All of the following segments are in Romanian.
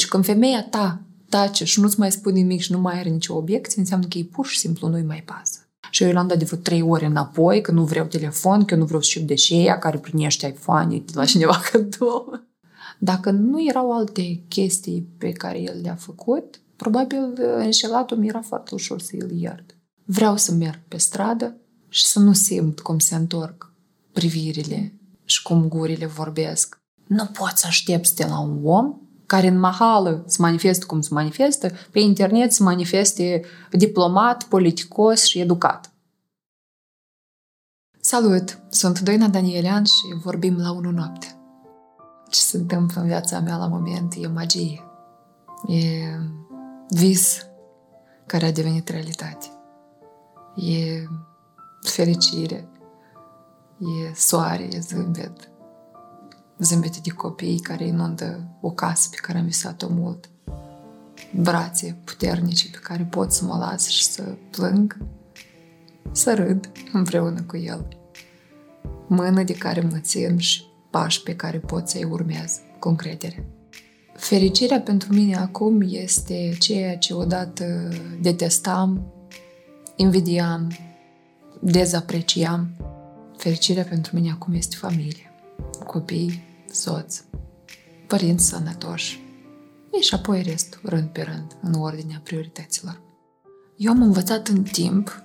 Deci când femeia ta tace și nu-ți mai spune nimic și nu mai are nicio obiecție, înseamnă că ei pur și simplu nu-i mai pasă. Și eu l-am dat de vreo trei ore înapoi, că nu vreau telefon, că eu nu vreau să știu de ăia care primește iPhone de la cineva cadou. Dacă nu erau alte chestii pe care el le-a făcut, probabil înșelatul mi era foarte ușor să îl iert. Vreau să merg pe stradă și să nu simt cum se întorc privirile și cum gurile vorbesc. Nu poți să aștepți de la un om care în mahală se manifestă cum se manifestă, pe internet se manifeste diplomat, politicos și educat. Salut! Sunt Doina Danielian și vorbim la 1 noapte. Ce se întâmplă în viața mea la moment e magie. E vis care a devenit realitate. E fericire. E soare, e zâmbet zâmbete de copii care inundă o casă pe care am visat-o mult, brațe puternice pe care pot să mă las și să plâng, să râd împreună cu el, mână de care mă țin și pași pe care pot să-i urmez cu încredere. Fericirea pentru mine acum este ceea ce odată detestam, invidiam, dezapreciam. Fericirea pentru mine acum este familie, copii, soț, părinți sănătoși și apoi restul, rând pe rând, în ordinea priorităților. Eu am învățat în timp,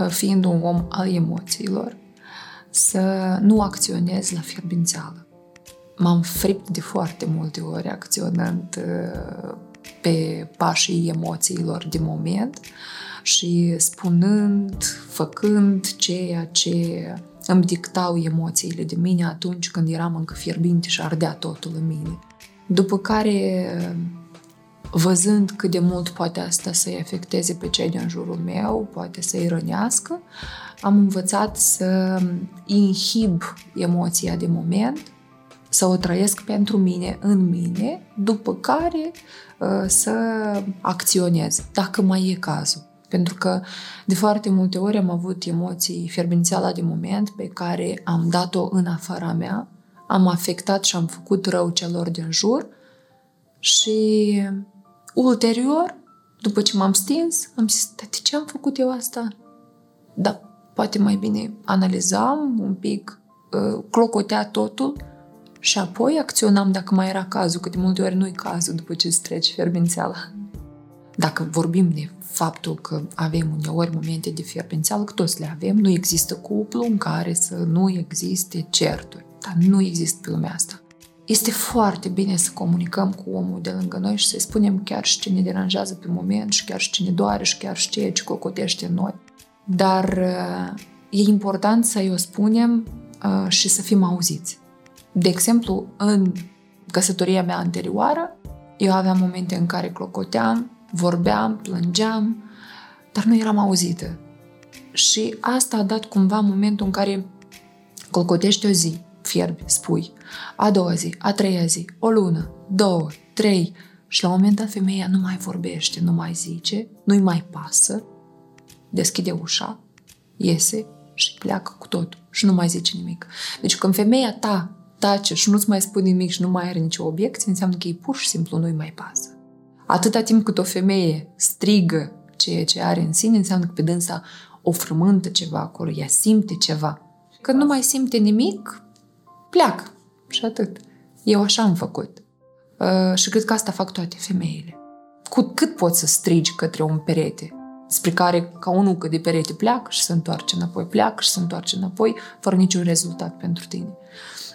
uh, fiind un om al emoțiilor, să nu acționez la fierbințeală. M-am fript de foarte multe ori acționând uh, pe pașii emoțiilor de moment și spunând, făcând ceea ce îmi dictau emoțiile de mine atunci când eram încă fierbinte și ardea totul în mine. După care, văzând cât de mult poate asta să-i afecteze pe cei din jurul meu, poate să-i rănească, am învățat să inhib emoția de moment, să o trăiesc pentru mine, în mine, după care uh, să acționez, dacă mai e cazul. Pentru că de foarte multe ori am avut emoții fierbințeala de moment pe care am dat-o în afara mea, am afectat și am făcut rău celor din jur și ulterior, după ce m-am stins, am zis, de ce am făcut eu asta? Da, poate mai bine analizam un pic, uh, clocotea totul și apoi acționam dacă mai era cazul, că de multe ori nu-i cazul după ce îți treci fierbințeala. Dacă vorbim de faptul că avem uneori momente de fierbințeală, că toți le avem, nu există cuplu în care să nu existe certuri. Dar nu există pe lumea asta. Este foarte bine să comunicăm cu omul de lângă noi și să-i spunem chiar și ce ne deranjează pe moment și chiar și ce ne doare și chiar și ceea ce cocotește în noi. Dar uh, e important să-i o spunem uh, și să fim auziți. De exemplu, în căsătoria mea anterioară, eu aveam momente în care clocoteam, vorbeam, plângeam, dar nu eram auzită. Și asta a dat cumva momentul în care colcotești o zi, fierbi, spui, a doua zi, a treia zi, o lună, două, trei, și la un moment dat femeia nu mai vorbește, nu mai zice, nu-i mai pasă, deschide ușa, iese și pleacă cu totul și nu mai zice nimic. Deci când femeia ta tace și nu-ți mai spune nimic și nu mai are nicio obiecție, înseamnă că ei pur și simplu nu-i mai pasă. Atâta timp cât o femeie strigă ceea ce are în sine, înseamnă că pe dânsa o frământă ceva acolo, ea simte ceva. Când nu mai simte nimic, pleacă. Și atât. Eu așa am făcut. Uh, și cred că asta fac toate femeile. Cu cât poți să strigi către un perete, spre care ca unul că de perete pleacă și se întoarce înapoi, pleacă și se întoarce înapoi, fără niciun rezultat pentru tine.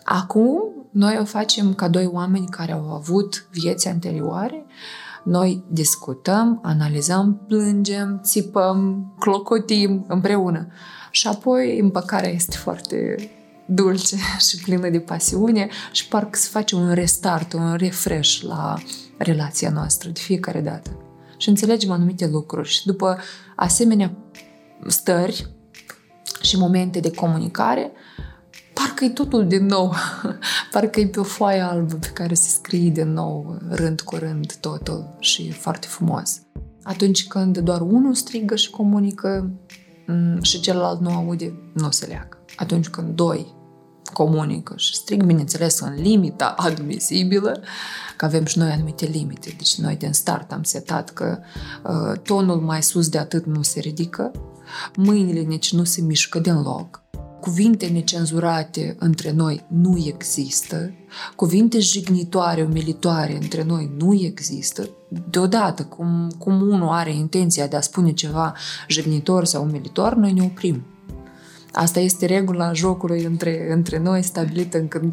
Acum, noi o facem ca doi oameni care au avut vieți anterioare, uh, noi discutăm, analizăm, plângem, țipăm, clocotim împreună. Și apoi împăcarea este foarte dulce și plină de pasiune și parcă se face un restart, un refresh la relația noastră de fiecare dată. Și înțelegem anumite lucruri și după asemenea stări și momente de comunicare, parcă e totul din nou. parcă e pe o foaie albă pe care se scrie din nou, rând cu rând, totul și e foarte frumos. Atunci când doar unul strigă și comunică mm, și celălalt nu aude, nu se leagă. Atunci când doi comunică și strig, bineînțeles, în limita admisibilă, că avem și noi anumite limite. Deci noi din start am setat că uh, tonul mai sus de atât nu se ridică, mâinile nici nu se mișcă din loc, cuvinte necenzurate între noi nu există, cuvinte jignitoare, umilitoare între noi nu există. Deodată, cum, cum unul are intenția de a spune ceva jignitor sau umilitor, noi ne oprim. Asta este regula jocului între, între noi stabilită încă în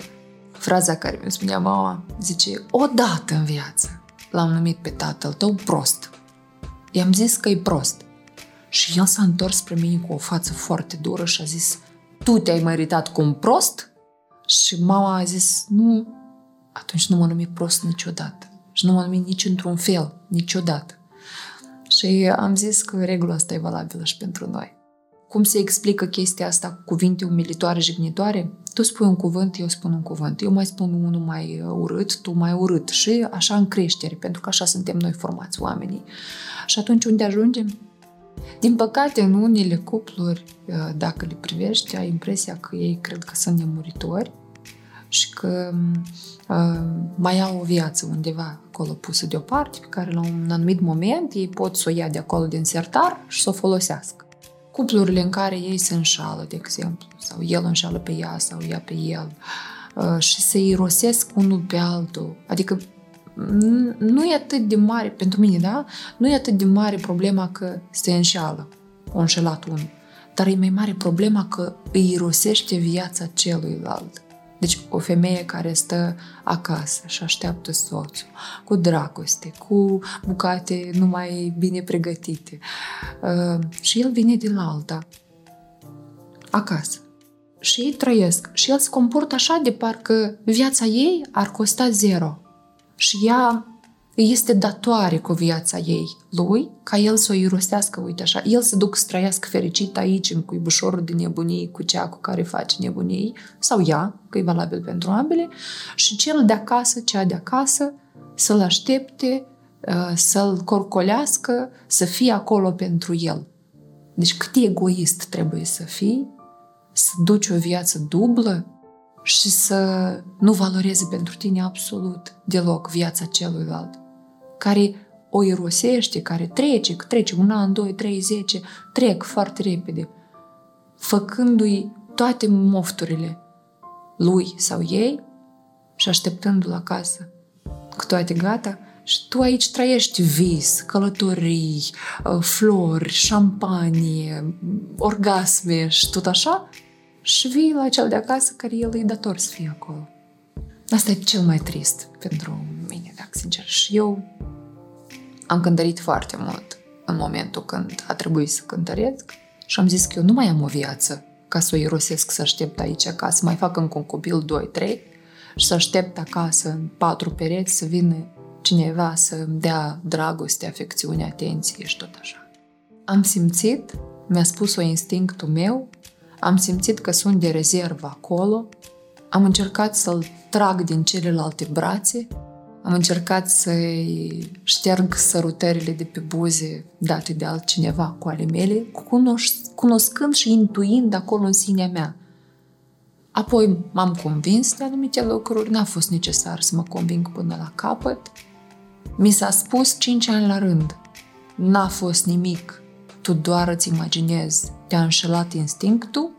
2017-2018. Fraza care mi spunea mama zice, odată în viață l-am numit pe tatăl tău prost. I-am zis că e prost. Și el s-a întors spre mine cu o față foarte dură și a zis, tu te-ai meritat cu un prost? Și mama a zis, nu, atunci nu mă numi prost niciodată. Și nu mă numi nici într-un fel, niciodată. Și am zis că regula asta e valabilă și pentru noi. Cum se explică chestia asta cu cuvinte umilitoare, jignitoare? Tu spui un cuvânt, eu spun un cuvânt. Eu mai spun unul mai urât, tu mai urât. Și așa în creștere, pentru că așa suntem noi formați oamenii. Și atunci unde ajungem? Din păcate, în unele cupluri, dacă le privești, ai impresia că ei cred că sunt nemuritori și că uh, mai au o viață undeva acolo pusă deoparte, pe care la un anumit moment ei pot să o ia de acolo din sertar și să o folosească. Cuplurile în care ei se înșală, de exemplu, sau el înșală pe ea sau ea pe el, uh, și se irosesc unul pe altul. Adică nu e atât de mare, pentru mine, da? Nu e atât de mare problema că se înșeală, o înșelat unul, dar e mai mare problema că îi irosește viața celuilalt. Deci o femeie care stă acasă și așteaptă soțul, cu dragoste, cu bucate numai bine pregătite. Uh, și el vine din alta, acasă. Și ei trăiesc. Și el se comportă așa de parcă viața ei ar costa zero. Și ea este datoare cu viața ei, lui, ca el să o irosească, uite așa, el să duc să trăiască fericit aici, în cuibușorul de nebunie, cu cea cu care face nebunii, sau ea, că e valabil pentru ambele, și cel de acasă, cea de acasă, să-l aștepte, uh, să-l corcolească, să fie acolo pentru el. Deci cât egoist trebuie să fii, să duci o viață dublă și să nu valoreze pentru tine absolut deloc viața celuilalt care o irosește, care trece, trece un an, doi, trei, zece, trec foarte repede, făcându-i toate mofturile lui sau ei și așteptându-l acasă cu toate gata. Și tu aici trăiești vis, călătorii, uh, flori, șampanie, orgasme și tot așa și vii la cel de acasă care el e dator să fie acolo. Asta e cel mai trist pentru mine, dacă sincer. Și eu am cântărit foarte mult în momentul când a trebuit să cântăresc și am zis că eu nu mai am o viață ca să o irosesc să aștept aici ca să mai fac încă un copil 2-3 și să aștept acasă în patru pereți să vină cineva să îmi dea dragoste, afecțiune, atenție și tot așa. Am simțit, mi-a spus-o instinctul meu, am simțit că sunt de rezervă acolo, am încercat să-l trag din celelalte brațe am încercat să-i șterg sărutările de pe buze date de altcineva cu ale mele, cunoscând și intuind acolo în sinea mea. Apoi m-am convins de anumite lucruri, n-a fost necesar să mă conving până la capăt. Mi s-a spus cinci ani la rând, n-a fost nimic, tu doar îți imaginezi, te-a înșelat instinctul,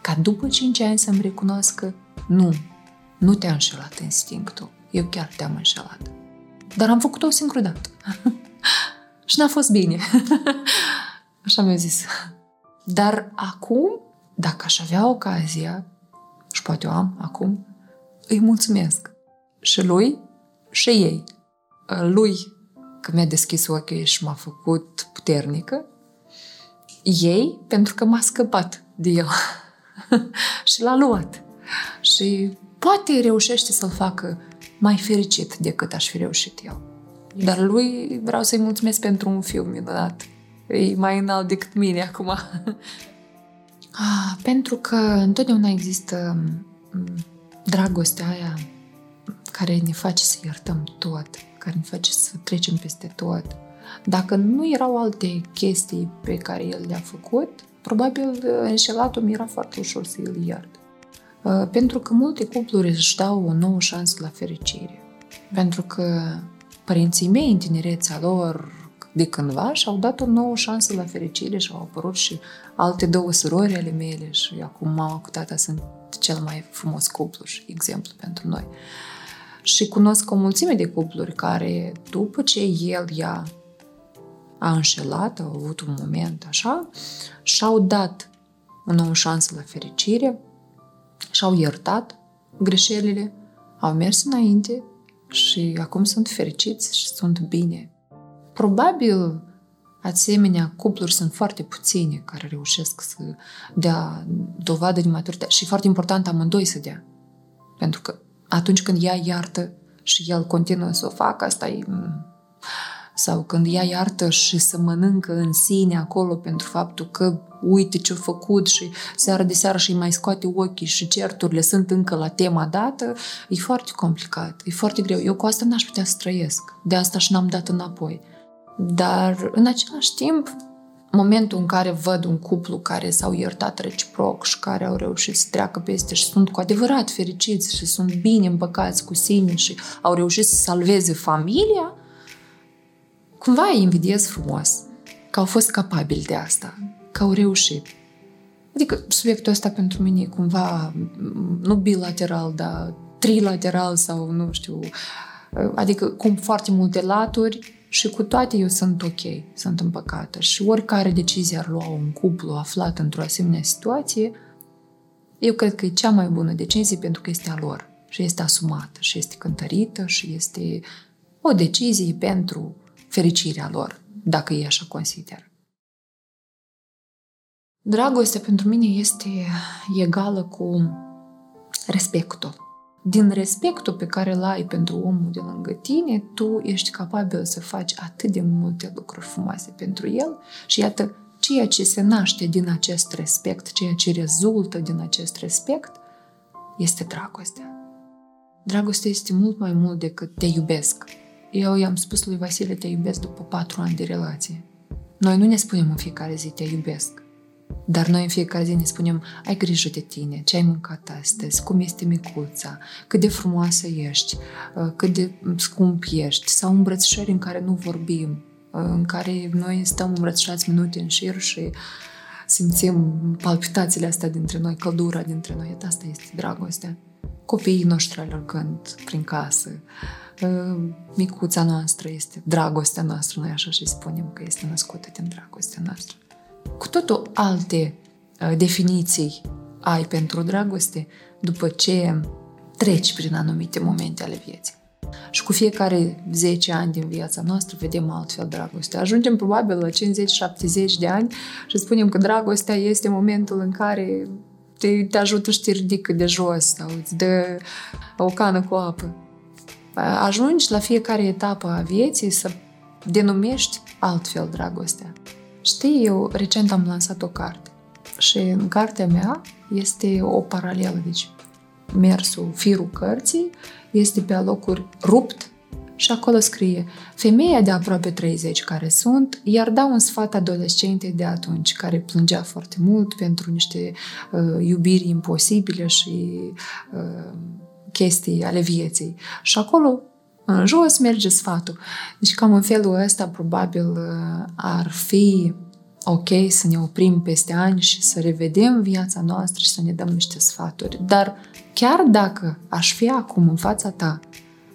ca după cinci ani să-mi recunoască, nu, nu te-a înșelat instinctul eu chiar te-am înșelat. Dar am făcut-o o singură dată. și n-a fost bine. Așa mi-a zis. Dar acum, dacă aș avea ocazia, și poate o am acum, îi mulțumesc. Și lui, și ei. Lui, că mi-a deschis ochii și m-a făcut puternică. Ei, pentru că m-a scăpat de el. și l-a luat. Și poate reușește să-l facă mai fericit decât aș fi reușit eu. Dar lui vreau să-i mulțumesc pentru un film minunat. E mai înalt decât mine acum. ah, pentru că întotdeauna există mm, dragostea aia care ne face să iertăm tot, care ne face să trecem peste tot. Dacă nu erau alte chestii pe care el le-a făcut, probabil înșelatul mi era foarte ușor să îl iert. Pentru că multe cupluri își dau o nouă șansă la fericire. Pentru că părinții mei în tinerețea lor de cândva și-au dat o nouă șansă la fericire și au apărut și alte două surori ale mele și acum mama cu tata sunt cel mai frumos cuplu și exemplu pentru noi. Și cunosc o mulțime de cupluri care, după ce el ea a înșelat, au avut un moment așa, și-au dat o nouă șansă la fericire, și-au iertat greșelile, au mers înainte și acum sunt fericiți și sunt bine. Probabil asemenea cupluri sunt foarte puține care reușesc să dea dovadă de maturitate și foarte important amândoi să dea. Pentru că atunci când ea iartă și el continuă să o facă, asta e... Sau când ea iartă și să mănâncă în sine acolo pentru faptul că uite ce-a făcut și seara de seară și mai scoate ochii și certurile sunt încă la tema dată, e foarte complicat, e foarte greu. Eu cu asta n-aș putea să trăiesc. De asta și n-am dat înapoi. Dar, în același timp, momentul în care văd un cuplu care s-au iertat reciproc și care au reușit să treacă peste și sunt cu adevărat fericiți și sunt bine împăcați cu sine și au reușit să salveze familia, cumva îi invidiez frumos că au fost capabili de asta, că au reușit. Adică subiectul ăsta pentru mine e cumva nu bilateral, dar trilateral sau nu știu, adică cum foarte multe laturi și cu toate eu sunt ok, sunt împăcată și oricare decizie ar lua un cuplu aflat într-o asemenea situație, eu cred că e cea mai bună decizie pentru că este a lor și este asumată și este cântărită și este o decizie pentru fericirea lor, dacă ei așa consideră. Dragostea pentru mine este egală cu respectul din respectul pe care îl ai pentru omul de lângă tine, tu ești capabil să faci atât de multe lucruri frumoase pentru el și iată, ceea ce se naște din acest respect, ceea ce rezultă din acest respect, este dragostea. Dragostea este mult mai mult decât te iubesc. Eu i-am spus lui Vasile te iubesc după patru ani de relație. Noi nu ne spunem în fiecare zi te iubesc. Dar noi în fiecare zi ne spunem, ai grijă de tine, ce ai mâncat astăzi, cum este micuța, cât de frumoasă ești, uh, cât de scump ești, sau îmbrățișări în care nu vorbim, uh, în care noi stăm îmbrățișați minute în șir și simțim palpitațiile astea dintre noi, căldura dintre noi. Asta este dragostea. Copiii noștri alergând prin casă, uh, micuța noastră este dragostea noastră, noi așa și spunem că este născută din dragostea noastră cu totul alte uh, definiții ai pentru dragoste după ce treci prin anumite momente ale vieții. Și cu fiecare 10 ani din viața noastră vedem altfel dragoste. Ajungem probabil la 50-70 de ani și spunem că dragostea este momentul în care te, te ajută și te ridică de jos sau îți dă o cană cu apă. Ajungi la fiecare etapă a vieții să denumești altfel dragostea. Știi, eu recent am lansat o carte și în cartea mea este o paralelă, deci mersul, firul cărții este pe alocuri rupt și acolo scrie Femeia de aproape 30 care sunt, iar dau un sfat adolescente de atunci, care plângea foarte mult pentru niște uh, iubiri imposibile și uh, chestii ale vieții. Și acolo în jos merge sfatul. Deci cam în felul ăsta probabil uh, ar fi ok să ne oprim peste ani și să revedem viața noastră și să ne dăm niște sfaturi. Dar chiar dacă aș fi acum în fața ta,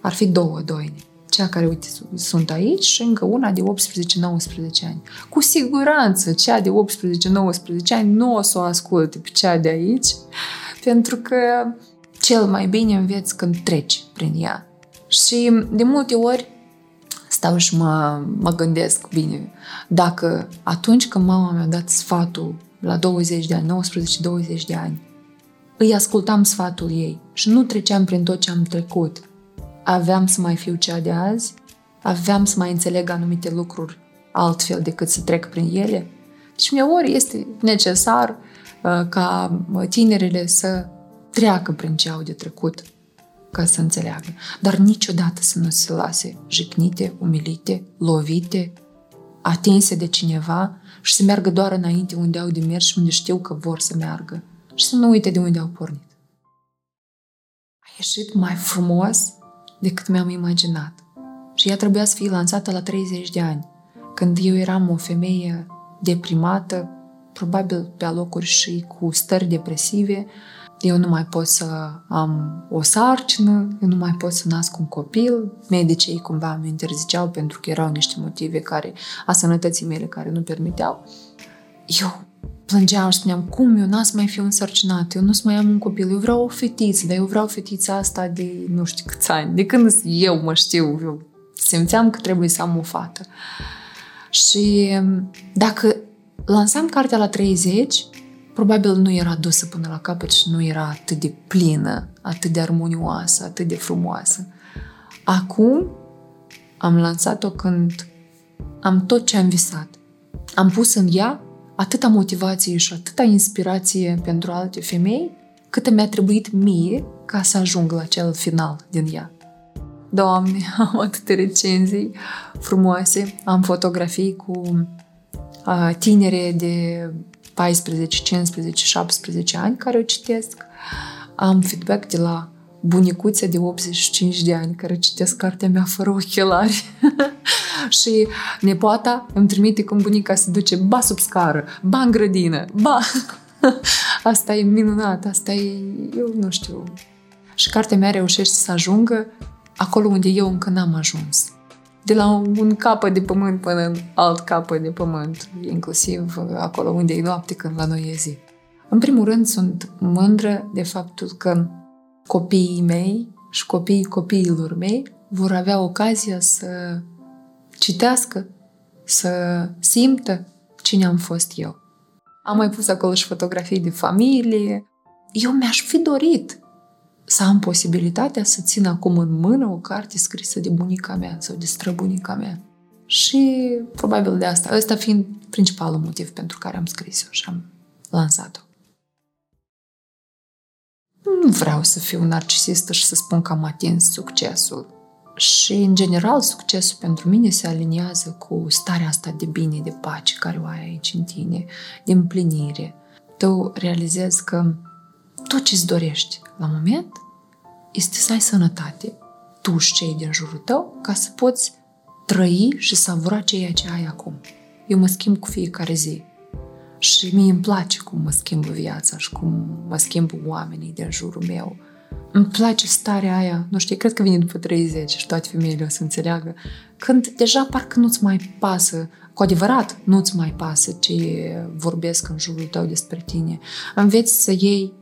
ar fi două doine. Cea care, uite, sunt aici și încă una de 18-19 ani. Cu siguranță, cea de 18-19 ani nu o să o asculte pe cea de aici, pentru că cel mai bine înveți când treci prin ea. Și de multe ori stau și mă, mă gândesc bine. Dacă atunci când mama mi-a dat sfatul la 20 de ani, 19-20 de ani, îi ascultam sfatul ei și nu treceam prin tot ce am trecut, aveam să mai fiu cea de azi? Aveam să mai înțeleg anumite lucruri altfel decât să trec prin ele? Deci, mi ori este necesar uh, ca tinerile să treacă prin ce au de trecut ca să înțeleagă, dar niciodată să nu se lase jignite, umilite, lovite, atinse de cineva și să meargă doar înainte unde au de mers și unde știu că vor să meargă și să nu uite de unde au pornit. A ieșit mai frumos decât mi-am imaginat. Și ea trebuia să fie lansată la 30 de ani, când eu eram o femeie deprimată, probabil pe alocuri și cu stări depresive, eu nu mai pot să am o sarcină, eu nu mai pot să nasc un copil. Medicii cumva mi interziceau pentru că erau niște motive care, a sănătății mele care nu permiteau. Eu plângeam și spuneam, cum eu n-ați mai fi însărcinat, eu nu să mai am un copil, eu vreau o fetiță, dar eu vreau fetița asta de nu știu câți ani, de când eu mă știu, eu simțeam că trebuie să am o fată. Și dacă lansam cartea la 30, probabil nu era dusă până la capăt și nu era atât de plină, atât de armonioasă, atât de frumoasă. Acum am lansat-o când am tot ce am visat. Am pus în ea atâta motivație și atâta inspirație pentru alte femei, cât mi-a trebuit mie ca să ajung la cel final din ea. Doamne, am atâte recenzii frumoase, am fotografii cu uh, tinere de 14, 15, 17 ani care o citesc. Am feedback de la bunicuțe de 85 de ani care citesc cartea mea fără ochelari. și nepoata îmi trimite cum bunica se duce ba sub scară, ba în grădină, ba... asta e minunat, asta e, eu nu știu. Și cartea mea reușește să ajungă acolo unde eu încă n-am ajuns de la un capăt de pământ până în alt capăt de pământ, inclusiv acolo unde e noapte când la noi e zi. În primul rând, sunt mândră de faptul că copiii mei și copiii copiilor mei vor avea ocazia să citească, să simtă cine am fost eu. Am mai pus acolo și fotografii de familie. Eu mi-aș fi dorit să am posibilitatea să țin acum în mână o carte scrisă de bunica mea sau de străbunica mea. Și probabil de asta, ăsta fiind principalul motiv pentru care am scris-o și am lansat-o. Nu vreau să fiu narcisistă și să spun că am atins succesul. Și, în general, succesul pentru mine se aliniază cu starea asta de bine, de pace care o ai aici în tine, de împlinire. Tu realizezi că tot ce-ți dorești la moment este să ai sănătate, tu și cei din jurul tău, ca să poți trăi și savura ceea ce ai acum. Eu mă schimb cu fiecare zi. Și mie îmi place cum mă schimbă viața și cum mă schimbă oamenii din jurul meu. Îmi place starea aia, nu știu, cred că vine după 30 și toate femeile o să înțeleagă, când deja parcă nu-ți mai pasă, cu adevărat nu-ți mai pasă ce vorbesc în jurul tău despre tine. Înveți să iei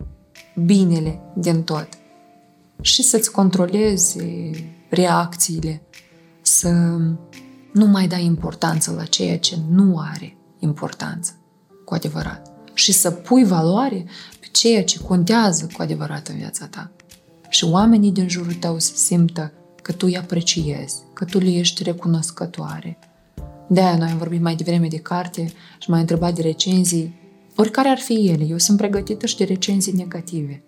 binele din tot și să-ți controlezi reacțiile, să nu mai dai importanță la ceea ce nu are importanță cu adevărat și să pui valoare pe ceea ce contează cu adevărat în viața ta. Și oamenii din jurul tău să simtă că tu îi apreciezi, că tu le ești recunoscătoare. De-aia noi am vorbit mai devreme de carte și m-ai întrebat de recenzii, oricare ar fi ele. Eu sunt pregătită și de recenzii negative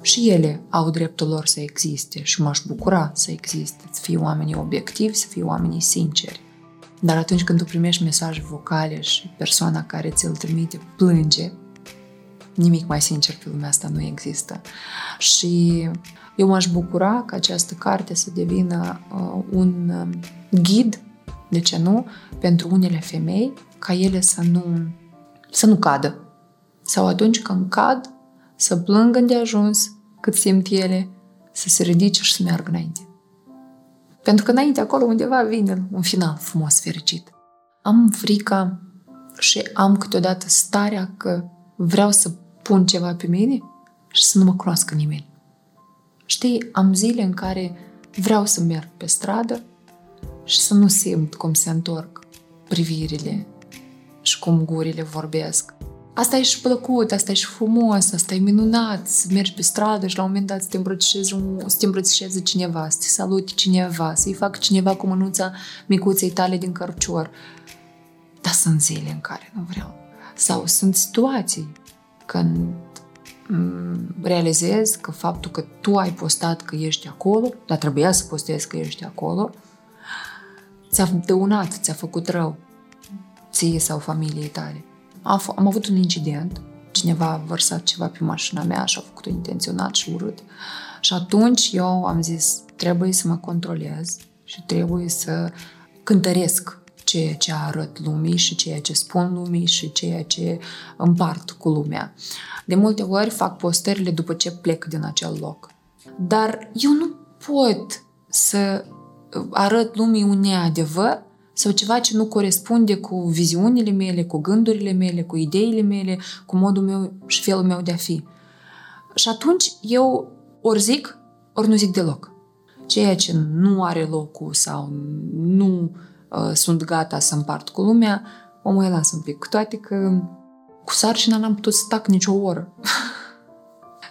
și ele au dreptul lor să existe și m-aș bucura să existe, să fie oamenii obiectivi, să fie oamenii sinceri. Dar atunci când tu primești mesaje vocale și persoana care ți-l trimite plânge, nimic mai sincer pe lumea asta nu există. Și eu m-aș bucura ca această carte să devină uh, un uh, ghid, de ce nu, pentru unele femei, ca ele să nu, să nu cadă. Sau atunci când cad, să plângă de ajuns cât simt ele, să se ridice și să meargă înainte. Pentru că înainte, acolo undeva vine un final frumos, fericit. Am frica și am câteodată starea că vreau să pun ceva pe mine și să nu mă cunoască nimeni. Știi, am zile în care vreau să merg pe stradă și să nu simt cum se întorc privirile și cum gurile vorbesc asta e și plăcut, asta e și frumos, asta e minunat, să mergi pe stradă și la un moment dat să te îmbrățișezi, să te îmbrățișeze cineva, să te salute cineva, să-i facă cineva cu mânuța micuței tale din cărcior. Dar sunt zile în care nu vreau. Sau sunt situații când mm, realizez că faptul că tu ai postat că ești acolo, dar trebuia să postezi că ești acolo, ți-a dăunat, ți-a făcut rău ție sau familiei tale. Am, am avut un incident, cineva a vărsat ceva pe mașina mea și a făcut-o intenționat și urât. Și atunci eu am zis, trebuie să mă controlez și trebuie să cântăresc ceea ce arăt lumii și ceea ce spun lumii și ceea ce împart cu lumea. De multe ori fac postările după ce plec din acel loc. Dar eu nu pot să arăt lumii un neadevăr sau ceva ce nu corespunde cu viziunile mele, cu gândurile mele, cu ideile mele, cu modul meu și felul meu de a fi. Și atunci eu ori zic, ori nu zic deloc. Ceea ce nu are locul sau nu uh, sunt gata să împart cu lumea, o mai las un pic. Cu toate că cu sarcina n-am putut să tac nicio oră.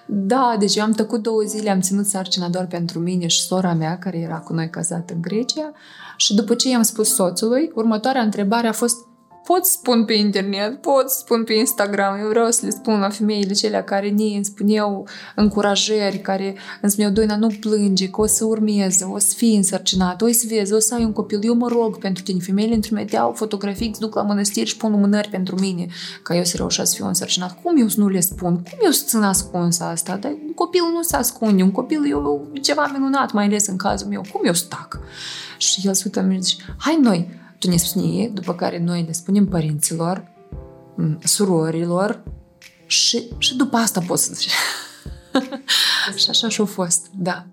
Da, deci eu am tăcut două zile, am ținut sarcina doar pentru mine și sora mea, care era cu noi cazată în Grecia. Și după ce i-am spus soțului, următoarea întrebare a fost pot spun pe internet, pot spun pe Instagram, eu vreau să le spun la femeile cele care ne îmi spuneau încurajări, care îmi spuneau, Doina, nu plânge, că o să urmeze, o să fii însărcinat, o să vezi, o să ai un copil, eu mă rog pentru tine. Femeile îmi trimiteau fotografii, duc la mănăstiri și pun lumânări pentru mine, ca eu să reușesc să fiu însărcinat. Cum eu să nu le spun? Cum eu să țin ascuns asta? Dar un copil nu se ascunde, un copil e ceva minunat, mai ales în cazul meu. Cum eu stac? Și el se uită și zice, hai noi, tu ne spune, după care noi le spunem părinților, surorilor și, și după asta poți să zici. și așa și-a fost, da.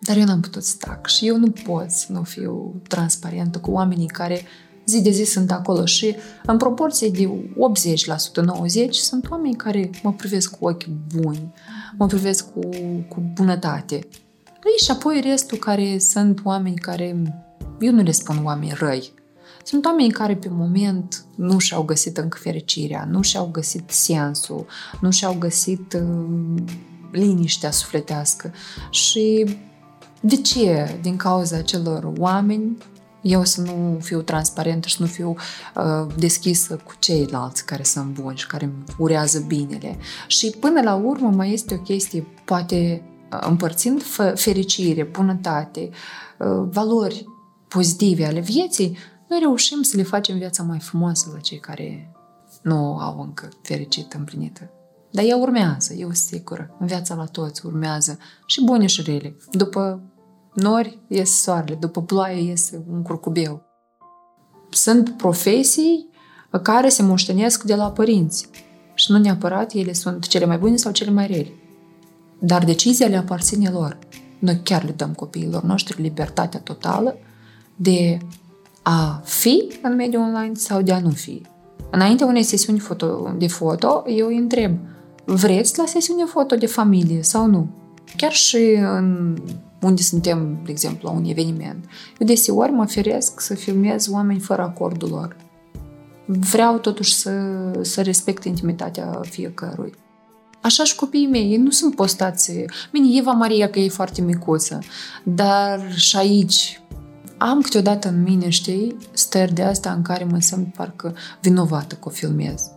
Dar eu n-am putut să tac și eu nu pot să nu fiu transparentă cu oamenii care zi de zi sunt acolo și în proporție de 80%, 90% sunt oameni care mă privesc cu ochi buni, mă privesc cu, cu bunătate. Și apoi restul care sunt oameni care, eu nu le spun oameni răi, sunt oameni care pe moment nu și-au găsit încă fericirea, nu și-au găsit sensul, nu și-au găsit uh, liniștea sufletească. Și de ce? Din cauza celor oameni eu să nu fiu transparentă și să nu fiu uh, deschisă cu ceilalți care sunt buni și care îmi urează binele. Și până la urmă mai este o chestie, poate uh, împărțind fericire, bunătate, uh, valori pozitive ale vieții, noi reușim să le facem viața mai frumoasă la cei care nu au încă fericit împlinită. Dar ea urmează, eu sunt sigură. În viața la toți urmează și bune și rele. După nori iese soarele, după ploaie iese un curcubeu. Sunt profesii care se moștenesc de la părinți și nu neapărat ele sunt cele mai bune sau cele mai rele. Dar decizia le aparține lor. Noi chiar le dăm copiilor noștri libertatea totală de a fi în mediul online sau de a nu fi. Înainte unei sesiuni foto, de foto, eu îi întreb, vreți la sesiune foto de familie sau nu? Chiar și în unde suntem, de exemplu, la un eveniment. Eu deseori mă feresc să filmez oameni fără acordul lor. Vreau totuși să, să respect intimitatea fiecărui. Așa și copiii mei, ei nu sunt postați. Bine, Eva Maria, că e foarte micuță, dar și aici am câteodată în mine, știi, stări de asta în care mă simt parcă vinovată că o filmez.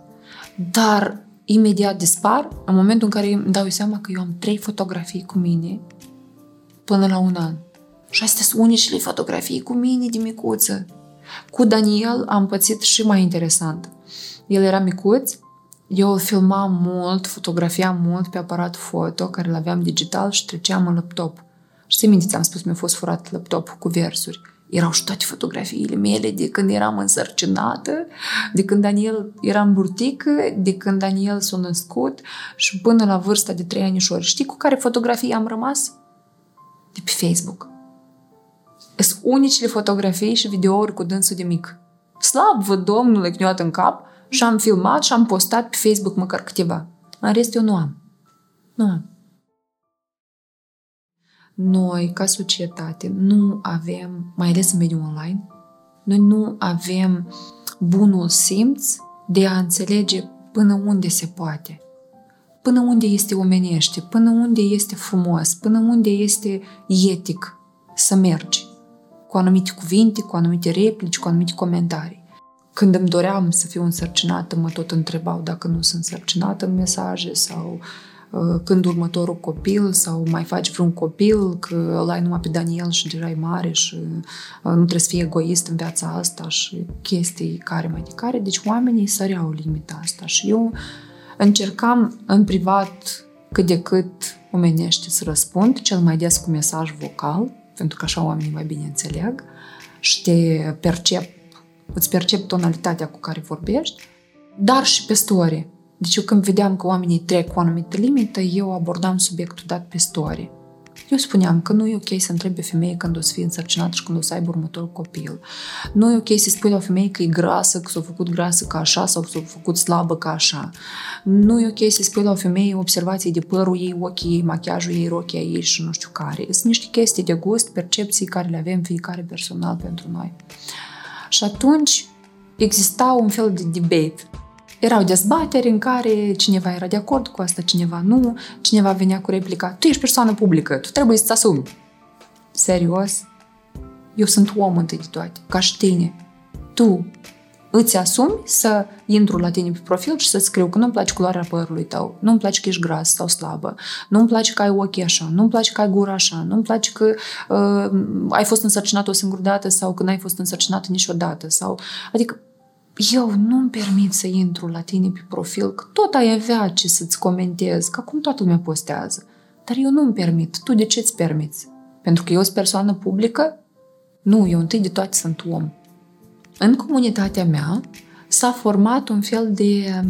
Dar imediat dispar în momentul în care îmi dau seama că eu am trei fotografii cu mine până la un an. Și astea sunt unicele fotografii cu mine de micuță. Cu Daniel am pățit și mai interesant. El era micuț, eu îl filmam mult, fotografiam mult pe aparat foto care îl aveam digital și treceam în laptop. Și ți minte, ți-am spus, mi-a fost furat laptop cu versuri. Erau și toate fotografiile mele de când eram însărcinată, de când Daniel era în burtică, de când Daniel s-a născut și până la vârsta de trei anișori. Știi cu care fotografii am rămas? De pe Facebook. Sunt unicele fotografii și videouri cu dânsul de mic. Slavă Domnului că în cap și am filmat și am postat pe Facebook măcar câteva. În rest eu nu am. Nu am noi, ca societate, nu avem, mai ales în mediul online, noi nu avem bunul simț de a înțelege până unde se poate, până unde este omenește, până unde este frumos, până unde este etic să mergi cu anumite cuvinte, cu anumite replici, cu anumite comentarii. Când îmi doream să fiu însărcinată, mă tot întrebau dacă nu sunt însărcinată în mesaje sau uh, când următorul copil sau mai faci vreun copil, că îl ai numai pe Daniel și deja e mare și uh, nu trebuie să fii egoist în viața asta și chestii care mai de care. Deci oamenii săreau limita asta și eu încercam în privat cât de cât omenește să răspund, cel mai des cu mesaj vocal, pentru că așa oamenii mai bine înțeleg și te percep, îți percep tonalitatea cu care vorbești, dar și pe story. Deci eu când vedeam că oamenii trec cu o anumită limită, eu abordam subiectul dat pe story. Eu spuneam că nu e ok să întrebi pe femeie când o să fie însărcinată și când o să aibă următorul copil. Nu e ok să spui la o femeie că e grasă, că s-a făcut grasă ca așa sau s-a făcut slabă ca așa. Nu e ok să spui la o femeie observații de părul ei, ochii ei, machiajul ei, rochia ei și nu știu care. Sunt niște chestii de gust, percepții care le avem fiecare personal pentru noi. Și atunci exista un fel de debate erau dezbateri în care cineva era de acord cu asta, cineva nu, cineva venea cu replica, tu ești persoană publică, tu trebuie să-ți asumi. Serios? Eu sunt om întâi de toate, ca și tine. Tu îți asumi să intru la tine pe profil și să scriu că nu-mi place culoarea părului tău, nu-mi place că ești gras sau slabă, nu-mi place că ai ochii așa, nu-mi place că ai gura așa, nu-mi place că uh, ai fost însărcinat o singură dată sau că n-ai fost însărcinat niciodată. Sau, adică eu nu-mi permit să intru la tine pe profil, că tot ai avea ce să-ți comentez, că acum toată lumea postează. Dar eu nu-mi permit. Tu de ce îți permiți? Pentru că eu sunt persoană publică? Nu, eu întâi de toate sunt om. În comunitatea mea s-a format un fel de...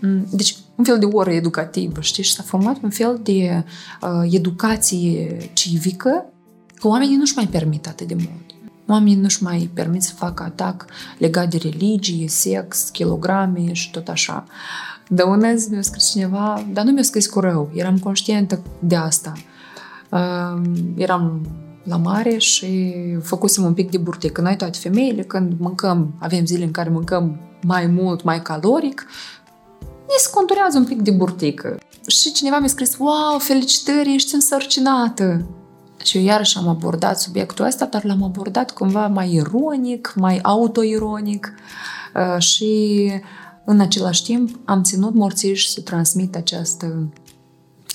Mm, deci, un fel de oră educativă, știi? Și s-a format un fel de uh, educație civică că oamenii nu-și mai permit atât de mult. Oamenii nu-și mai permit să facă atac legat de religie, sex, kilograme și tot așa. De unde mi-a scris cineva, dar nu mi-a scris cu rău, eram conștientă de asta. Uh, eram la mare și făcusem un pic de burtică. Noi toate femeile, când mâncăm, avem zile în care mâncăm mai mult, mai caloric, ne se conturează un pic de burtică. Și cineva mi-a scris, wow, felicitări, ești însărcinată! Și eu iarăși am abordat subiectul ăsta, dar l-am abordat cumva mai ironic, mai autoironic uh, și în același timp am ținut morțiș să transmit această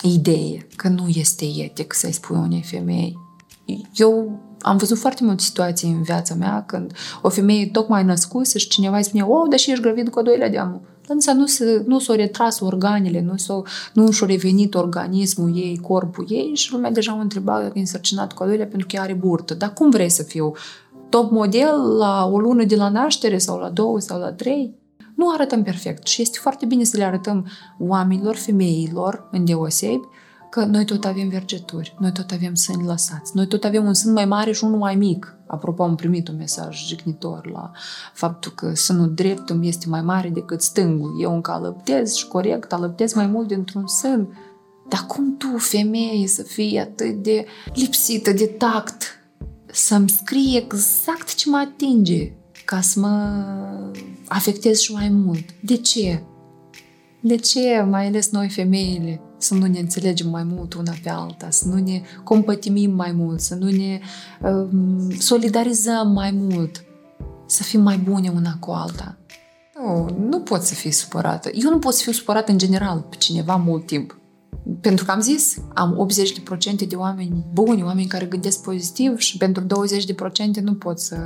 idee că nu este etic să-i spui unei femei. Eu am văzut foarte multe situații în viața mea când o femeie tocmai născuse și cineva îi spune, oh, deși ești gravid cu a doilea de amul. Însă nu, se, nu s-au retras organele, nu, s-au, nu și-a revenit organismul ei, corpul ei și lumea deja o întreba dacă e însărcinat cu a doilea pentru că are burtă. Dar cum vrei să fiu? Top model la o lună de la naștere sau la două sau la trei? Nu arătăm perfect și este foarte bine să le arătăm oamenilor, femeilor, în deosebi, că noi tot avem vergeturi, noi tot avem sâni lăsați, noi tot avem un sân mai mare și unul mai mic. Apropo, am primit un mesaj jignitor la faptul că sânul drept îmi este mai mare decât stângul. Eu încă alăptez și corect, alăptez mai mult dintr-un sân. Dar cum tu, femeie, să fii atât de lipsită de tact, să-mi scrii exact ce mă atinge, ca să mă afectez și mai mult? De ce? De ce, mai ales noi femeile, să nu ne înțelegem mai mult una pe alta, să nu ne compătimim mai mult, să nu ne um, solidarizăm mai mult, să fim mai bune una cu alta. Nu, nu pot să fii supărată. Eu nu pot să fiu supărată în general pe cineva mult timp. Pentru că am zis, am 80% de oameni buni, oameni care gândesc pozitiv și pentru 20% nu pot să...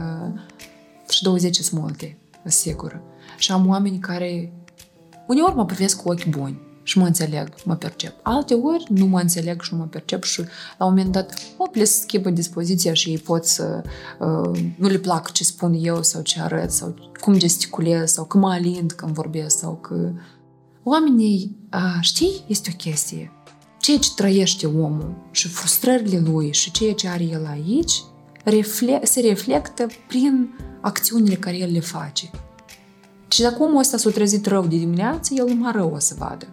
Și 20 sunt multe, sigur. Și am oameni care uneori mă privesc cu ochi buni și mă înțeleg, mă percep. Alte ori nu mă înțeleg și nu mă percep și la un moment dat, op, le schimbă dispoziția și ei pot să uh, nu le plac ce spun eu sau ce arăt sau cum gesticulez sau că mă alind când vorbesc sau că... Oamenii, uh, știi, este o chestie. Ceea ce trăiește omul și frustrările lui și ceea ce are el aici refle- se reflectă prin acțiunile care el le face. Și dacă omul ăsta s-a trezit rău de dimineață, el numai rău o să vadă.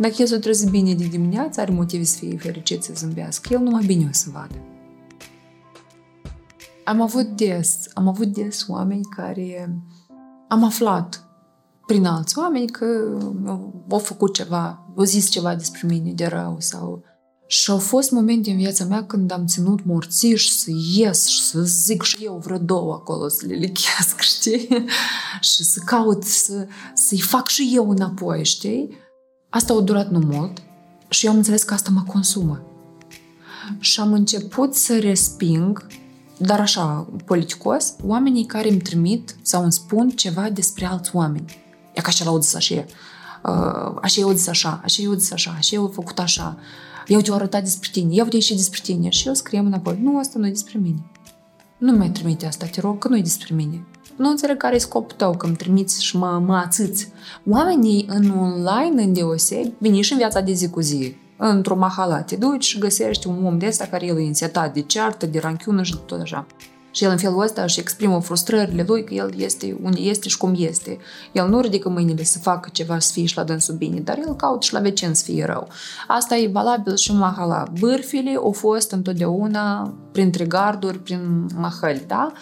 Dacă el s-a trezit bine de dimineață, are motive să fie fericit, să zâmbească, el numai bine o să vadă. Am avut des, am avut des oameni care am aflat prin alți oameni că au făcut ceva, au zis ceva despre mine de rău sau... Și au fost momente în viața mea când am ținut morțiș să ies și să zic și eu vreo două acolo să le lichesc, știi? și să caut să, să-i fac și eu înapoi, știi? Asta a durat nu mult, Și eu am înțeles că asta mă consumă. Și am început să resping, dar așa, politicos, oamenii care îmi trimit sau îmi spun ceva despre alți oameni. E ca și la auzit așa. Uh, așa eu zis așa, așa eu zis așa, așa eu făcut așa. Eu te-o arătat despre tine, eu te și despre tine. Și eu scriem înapoi, nu, asta nu e despre mine. Nu mai trimite asta, te rog, că nu e despre mine. Nu înțeleg care e scopul tău că îmi trimiți și mă, mă ațâți. Oamenii în online, în deosebi, vine și în viața de zi cu zi. Într-o mahala te duci și găsești un om de ăsta care el e însetat de ceartă, de ranchiună și de tot așa. Și el în felul ăsta își exprimă frustrările lui că el este unde este și cum este. El nu ridică mâinile să facă ceva să fie și la dânsul bine, dar el caută și la vecin să fie rău. Asta e valabil și în mahala. Bârfile au fost întotdeauna printre garduri, prin mahăli, da?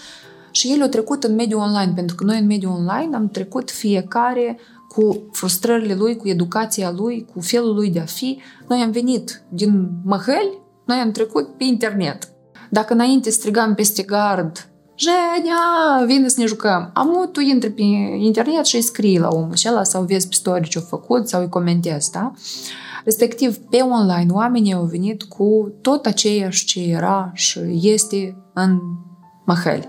Și el a trecut în mediul online, pentru că noi în mediul online am trecut fiecare cu frustrările lui, cu educația lui, cu felul lui de a fi. Noi am venit din măhăli, noi am trecut pe internet. Dacă înainte strigam peste gard, Jenia, vine să ne jucăm. Am tu intri pe internet și îi scrii la omul ăla sau vezi pe story ce-a făcut sau îi comentezi, da? Respectiv, pe online, oamenii au venit cu tot aceeași ce era și este în Mahel.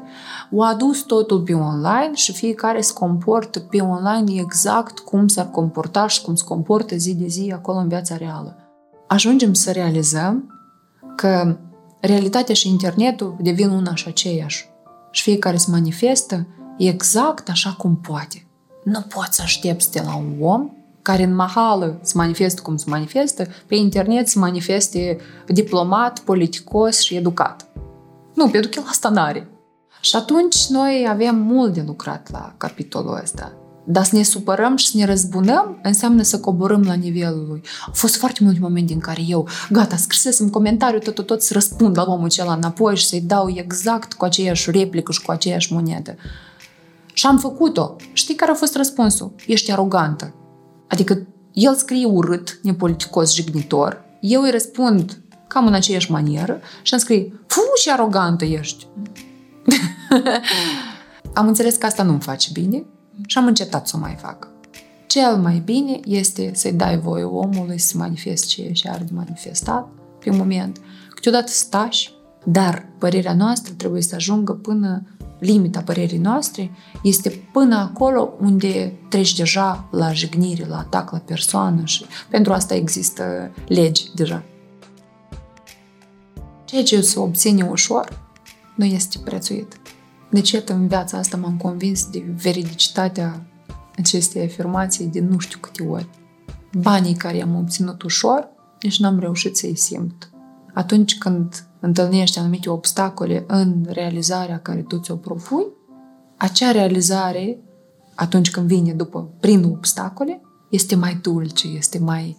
O adus totul pe online și fiecare se comportă pe online exact cum s-ar comporta și cum se comportă zi de zi acolo în viața reală. Ajungem să realizăm că realitatea și internetul devin una și aceeași. Și fiecare se manifestă exact așa cum poate. Nu poți să aștepți de la un om care în mahală se manifestă cum se manifestă, pe internet se manifeste diplomat, politicos și educat. Nu, pentru că el asta n-are. Și atunci noi avem mult de lucrat la capitolul ăsta. Dar să ne supărăm și să ne răzbunăm înseamnă să coborâm la nivelul lui. Au fost foarte multe momente în care eu, gata, scrisesem comentariu, tot, tot, tot să răspund la omul acela înapoi și să-i dau exact cu aceeași replică și cu aceeași monedă. Și am făcut-o. Știi care a fost răspunsul? Ești arogantă. Adică el scrie urât, nepoliticos, jignitor, eu îi răspund cam în aceeași manieră și îmi scrie, fu, și arogantă ești. am înțeles că asta nu-mi face bine și am încetat să o mai fac. Cel mai bine este să-i dai voie omului să manifeste ce și are de manifestat pe un moment. Câteodată stași, dar părerea noastră trebuie să ajungă până limita părerii noastre este până acolo unde treci deja la jignire, la atac la persoană și pentru asta există legi deja. Ceea ce se obține ușor nu este prețuit. Deci, iată, în viața asta m-am convins de veridicitatea acestei afirmații de nu știu câte ori. Banii care i-am obținut ușor, nici n-am reușit să-i simt. Atunci când întâlnești anumite obstacole în realizarea care tu ți-o propui, acea realizare, atunci când vine după, prin obstacole, este mai dulce, este mai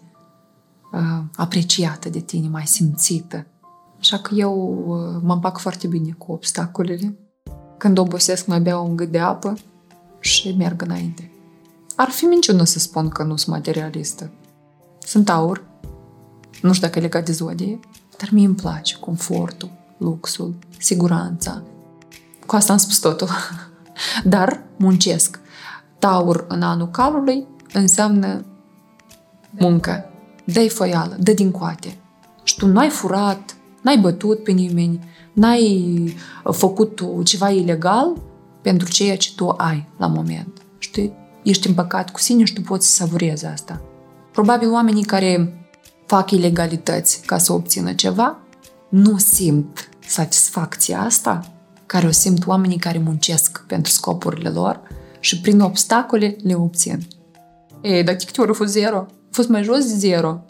uh, apreciată de tine, mai simțită. Așa că eu uh, mă împac foarte bine cu obstacolele. Când obosesc, mai beau un gât de apă și merg înainte. Ar fi minciună să spun că nu sunt materialistă. Sunt aur, nu știu dacă e legat de zodie, dar mie îmi place confortul, luxul, siguranța. Cu asta am spus totul. Dar muncesc. Taur în anul calului înseamnă muncă. Dă-i foială, dă din coate. Și tu n-ai furat, n-ai bătut pe nimeni, n-ai făcut ceva ilegal pentru ceea ce tu ai la moment. Știi? Ești împăcat cu sine și tu poți să savurezi asta. Probabil oamenii care fac ilegalități ca să obțină ceva, nu simt satisfacția asta care o simt oamenii care muncesc pentru scopurile lor și prin obstacole le obțin. Ei, dar câte ori a fost zero? A fost mai jos de zero.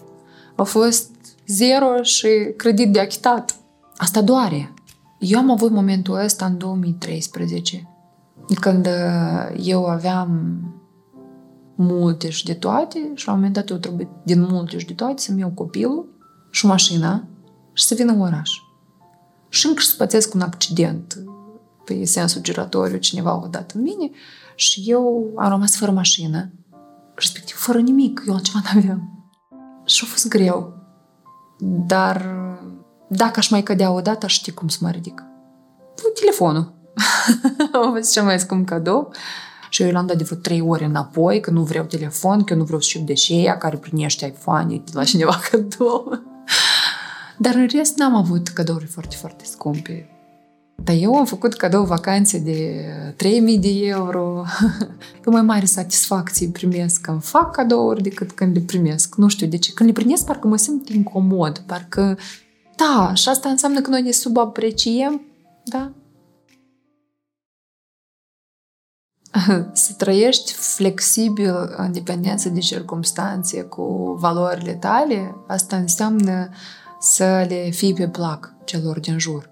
A fost zero și credit de achitat. Asta doare. Eu am avut momentul ăsta în 2013, când uh, eu aveam multe și de toate și la un moment dat eu trebuie din multe și de toate să-mi iau copilul și mașina și să vin în oraș. Și încă să pățesc un accident pe sensul giratoriu, cineva o dat în mine și eu am rămas fără mașină, respectiv fără nimic, eu altceva n-aveam. Și a fost greu. Dar dacă aș mai cădea o dată, aș ști cum să mă ridic. Telefonul. a fost cel mai scump cadou și eu l-am dat de vreo trei ore înapoi, că nu vreau telefon, că eu nu vreau să știu de șeia care primește iPhone de la cineva cadou. Dar în rest n-am avut cadouri foarte, foarte scumpe. Dar eu am făcut cadou vacanțe de 3000 de euro. Eu mai mare satisfacție primesc când fac cadouri decât când le primesc. Nu știu de ce. Când le primesc, parcă mă simt incomod. Parcă, da, și asta înseamnă că noi ne subapreciem, da? Să trăiești flexibil în dependență de circumstanțe cu valorile tale, asta înseamnă să le fii pe plac celor din jur.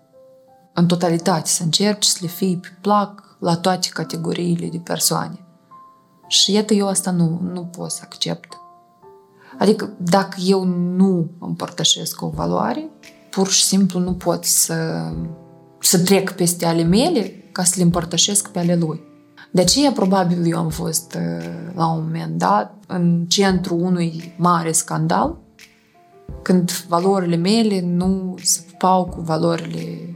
În totalitate, să încerci să le fii pe plac la toate categoriile de persoane. Și iată, eu asta nu, nu pot să accept. Adică, dacă eu nu împărtășesc o valoare, pur și simplu nu pot să, să trec peste ale mele ca să le împărtășesc pe ale lui. De aceea, probabil, eu am fost uh, la un moment dat în centrul unui mare scandal, când valorile mele nu se pupau cu valorile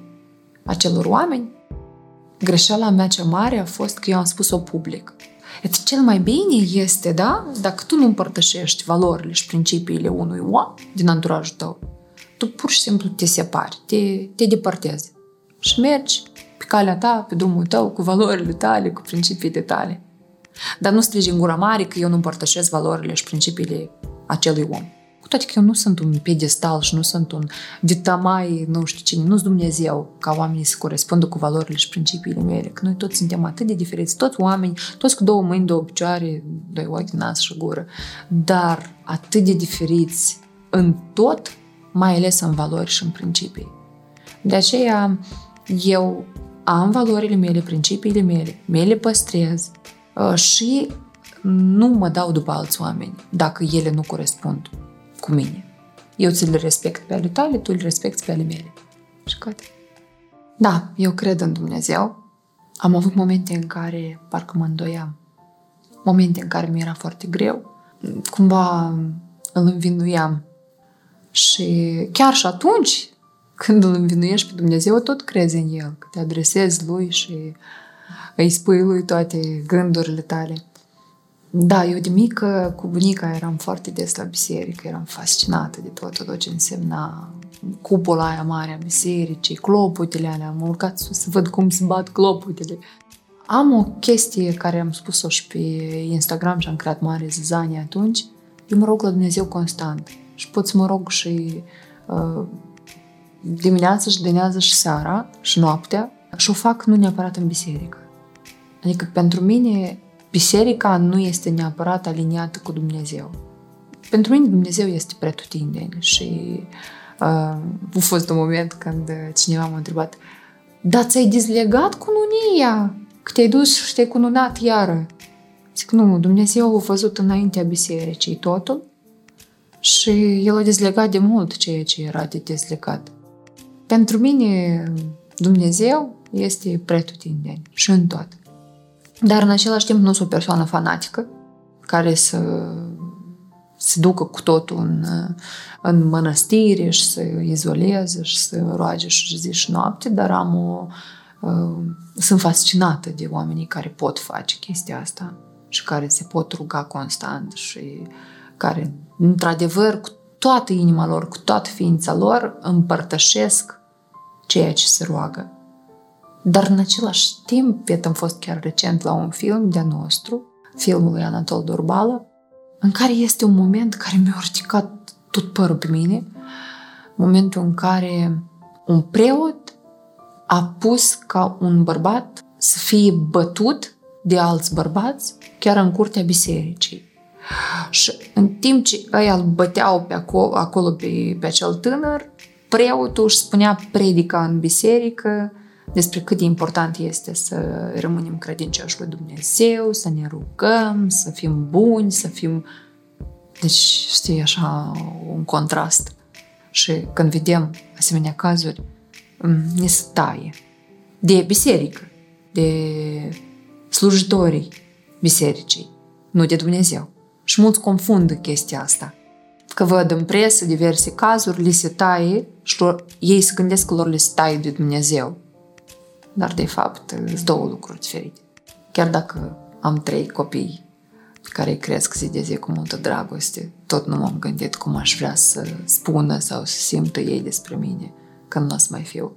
acelor oameni. Greșeala mea cea mare a fost că eu am spus-o public. Et cel mai bine este, da, dacă tu nu împărtășești valorile și principiile unui om din anturajul tău, tu pur și simplu te separi, te, te depărtezi și mergi pe calea ta, pe drumul tău, cu valorile tale, cu principiile tale. Dar nu strigi în gura mare că eu nu împărtășesc valorile și principiile acelui om. Cu toate că eu nu sunt un pedestal și nu sunt un vitamai, nu știu cine, nu sunt Dumnezeu ca oamenii să corespundă cu valorile și principiile mele, că noi toți suntem atât de diferiți, toți oameni, toți cu două mâini, două picioare, doi ochi, nas și gură, dar atât de diferiți în tot, mai ales în valori și în principii. De aceea, eu am valorile mele, principiile mele, me le păstrez uh, și nu mă dau după alți oameni dacă ele nu corespund cu mine. Eu ți le respect pe ale tale, tu le respecti pe ale mele. Și gata. Da, eu cred în Dumnezeu. Am avut momente în care parcă mă îndoiam. Momente în care mi era foarte greu. Cumva îl învinuiam. Și chiar și atunci când îl învinuiești pe Dumnezeu, tot crezi în El, că te adresezi Lui și îi spui Lui toate gândurile tale. Da, eu de mică, cu bunica, eram foarte des la biserică, eram fascinată de tot, tot ce însemna cupola aia mare a bisericii, clopotele alea, am urcat sus să văd cum se bat clopotele. Am o chestie care am spus-o și pe Instagram și am creat mare zizanie atunci. Eu mă rog la Dumnezeu constant și pot să mă rog și uh, dimineața și dimineața și seara și noaptea și o fac nu neapărat în biserică. Adică pentru mine biserica nu este neapărat aliniată cu Dumnezeu. Pentru mine Dumnezeu este pretutindeni și uh, a fost un moment când cineva m-a întrebat dar ți-ai dezlegat cununia? Că te-ai dus și te-ai cununat iară. Zic, nu, Dumnezeu a văzut înaintea bisericii totul și El a dezlegat de mult ceea ce era de dezlegat. Pentru mine, Dumnezeu este pretutindeni și în toate. Dar în același timp nu sunt o persoană fanatică care să se ducă cu totul în, în mănăstire și să izoleze și să roage și zi și noapte, dar am o, uh, sunt fascinată de oamenii care pot face chestia asta și care se pot ruga constant și care, într-adevăr, cu toată inima lor, cu toată ființa lor, împărtășesc ceea ce se roagă. Dar în același timp, iată, am fost chiar recent la un film de-a nostru, filmul lui Anatol Dorbală, în care este un moment care mi-a urticat tot părul pe mine, momentul în care un preot a pus ca un bărbat să fie bătut de alți bărbați chiar în curtea bisericii. Și în timp ce ei îl băteau pe acolo, acolo pe, pe acel tânăr, preotul își spunea predica în biserică despre cât de important este să rămânem credincioși lui Dumnezeu, să ne rugăm, să fim buni, să fim... Deci, știi, așa, un contrast. Și când vedem asemenea cazuri, ne se taie de biserică, de slujitorii bisericii, nu de Dumnezeu. Și mulți confundă chestia asta că văd în presă diverse cazuri, li se taie și lor, ei se gândesc că lor li se taie de Dumnezeu. Dar, de fapt, sunt două lucruri diferite. Chiar dacă am trei copii care cresc zi de zi cu multă dragoste. Tot nu m-am gândit cum aș vrea să spună sau să simtă ei despre mine când nu o să mai fiu.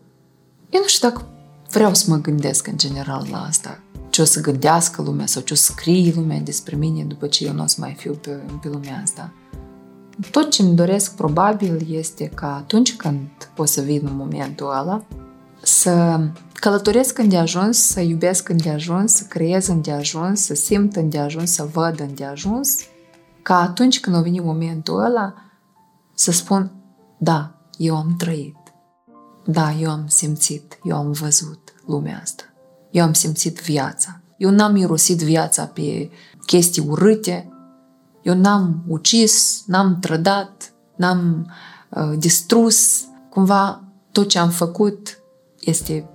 Eu nu știu dacă vreau să mă gândesc în general la asta. Ce o să gândească lumea sau ce o să scrie lumea despre mine după ce eu nu o să mai fiu pe, pe lumea asta. Tot ce îmi doresc probabil este ca atunci când o să vin în momentul ăla să călătoresc îndeajuns, să iubesc îndeajuns, să creez îndeajuns, să simt îndeajuns, să văd îndeajuns, ca atunci când o veni momentul ăla să spun, da, eu am trăit, da, eu am simțit, eu am văzut lumea asta, eu am simțit viața, eu n-am mirosit viața pe chestii urâte, eu n-am ucis, n-am trădat, n-am uh, distrus, cumva tot ce am făcut este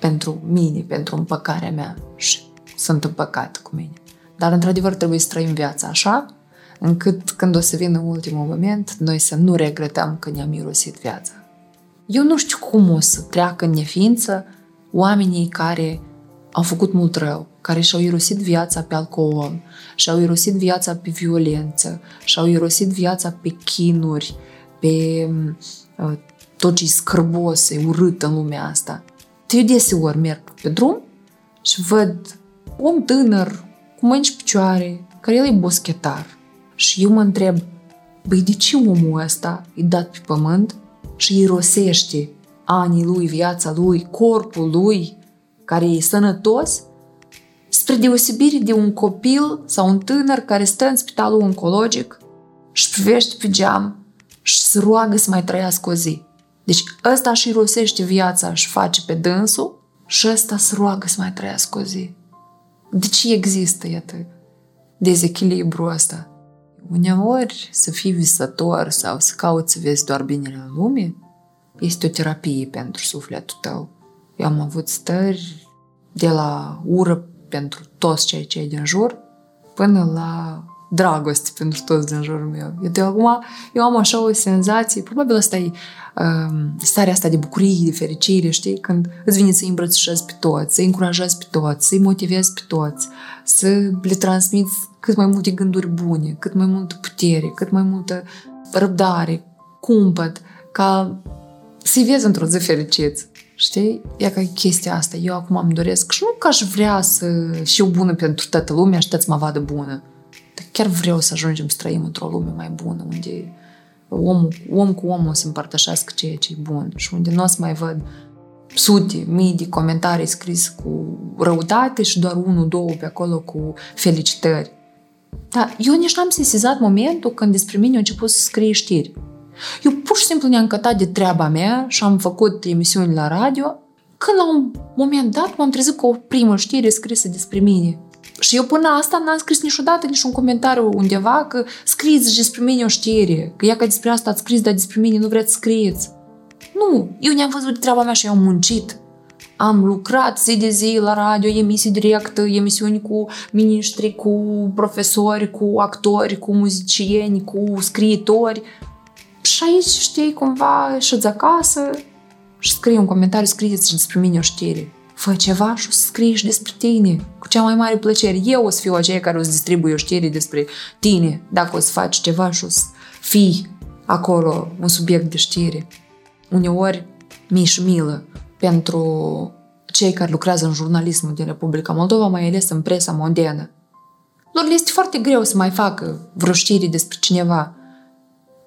pentru mine, pentru împăcarea mea și sunt împăcat cu mine. Dar, într-adevăr, trebuie să trăim viața așa, încât când o să vină ultimul moment, noi să nu regretăm că ne-am mirosit viața. Eu nu știu cum o să treacă în neființă oamenii care au făcut mult rău, care și-au irosit viața pe alcool, și-au irosit viața pe violență, și-au irosit viața pe chinuri, pe uh, tot ce e scârbos, e urât în lumea asta. Eu deseori merg pe drum și văd om tânăr, cu mâini și picioare, care el e boschetar. Și eu mă întreb, băi, de ce omul ăsta e dat pe pământ și irosește anii lui, viața lui, corpul lui, care e sănătos, spre deosebire de un copil sau un tânăr care stă în spitalul oncologic și privește pe geam și se roagă să mai trăiască o zi. Deci ăsta își irosește viața, și face pe dânsul și ăsta se roagă să mai trăiască o zi. De ce există, iată, dezechilibru ăsta? Uneori să fii visător sau să cauți să vezi doar binele în lume este o terapie pentru sufletul tău. Eu am avut stări de la ură pentru toți cei cei din jur până la dragoste pentru toți din jurul meu. Eu de acum, eu am așa o senzație, probabil asta e um, starea asta de bucurie, de fericire, știi? Când îți vine să-i îmbrățișezi pe toți, să-i încurajezi pe toți, să-i motivezi pe toți, să le transmiți cât mai multe gânduri bune, cât mai multă putere, cât mai multă răbdare, cumpăt, ca să-i vezi într-o zi fericiți. Știi? E ca chestia asta. Eu acum îmi doresc și nu că aș vrea să fiu bună pentru toată lumea și toți mă vadă bună. Dar chiar vreau să ajungem să trăim într-o lume mai bună, unde om, om cu omul să împărtășească ceea ce e bun și unde nu o să mai văd sute, mii de comentarii scris cu răutate și doar unul, două pe acolo cu felicitări. Dar eu nici n-am sesizat momentul când despre mine au început să scrie știri. Eu pur și simplu ne-am încătat de treaba mea și am făcut emisiuni la radio, când la un moment dat m-am trezit cu o primă știre scrisă despre mine. Și eu până asta n-am scris niciodată niciun comentariu undeva că scrieți despre mine o știre, că ea că despre asta ați scris, dar despre mine nu vreți să scrieți. Nu, eu ne-am văzut de treaba mea și eu am muncit. Am lucrat zi de zi la radio, emisii direct, emisiuni cu miniștri, cu profesori, cu actori, cu muzicieni, cu scriitori. Și aici, știi, cumva ieșiți acasă și scrie un comentariu, scrieți despre mine o știre. Fă ceva și o să scrii și despre tine. Cu cea mai mare plăcere. Eu o să fiu aceea care o să distribuie o știre despre tine. Dacă o să faci ceva și o să fii acolo un subiect de știre. Uneori mi și milă pentru cei care lucrează în jurnalismul din Republica Moldova, mai ales în presa mondială. Lor le este foarte greu să mai facă vreo știre despre cineva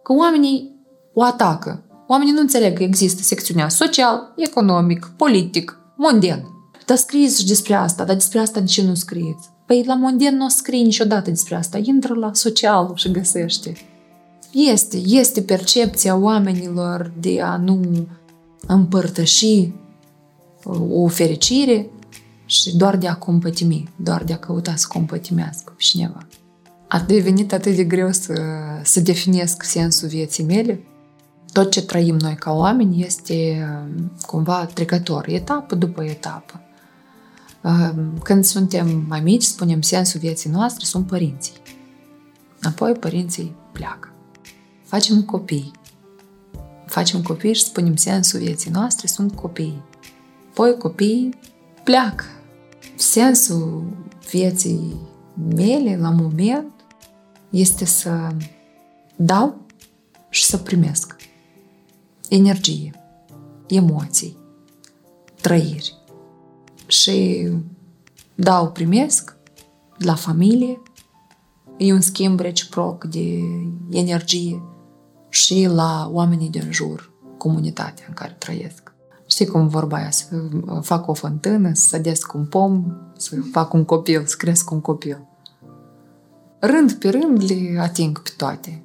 că oamenii o atacă. Oamenii nu înțeleg că există secțiunea social, economic, politic, mondial. Dar scrieți și despre asta, dar despre asta de ce nu scrieți? Păi la mondial nu o scrie niciodată despre asta. Intră la social și găsește. Este, este percepția oamenilor de a nu împărtăși o fericire și doar de a compătimi, doar de a căuta să compătimească pe cineva a devenit atât de greu să, să definesc sensul vieții mele. Tot ce trăim noi ca oameni este cumva trecător, etapă după etapă. Când suntem mai mici, spunem sensul vieții noastre sunt părinții. Apoi părinții pleacă. Facem copii. Facem copii și spunem sensul vieții noastre sunt copii. Apoi copiii pleacă. Sensul vieții mele la moment este să dau și să primesc energie, emoții, trăiri. Și dau, primesc la familie, e un schimb reciproc de energie și la oamenii din jur, comunitatea în care trăiesc. Știi cum vorba aia, să fac o fântână, să sădesc un pom, să fac un copil, să cresc un copil. Rând pe rând le ating pe toate.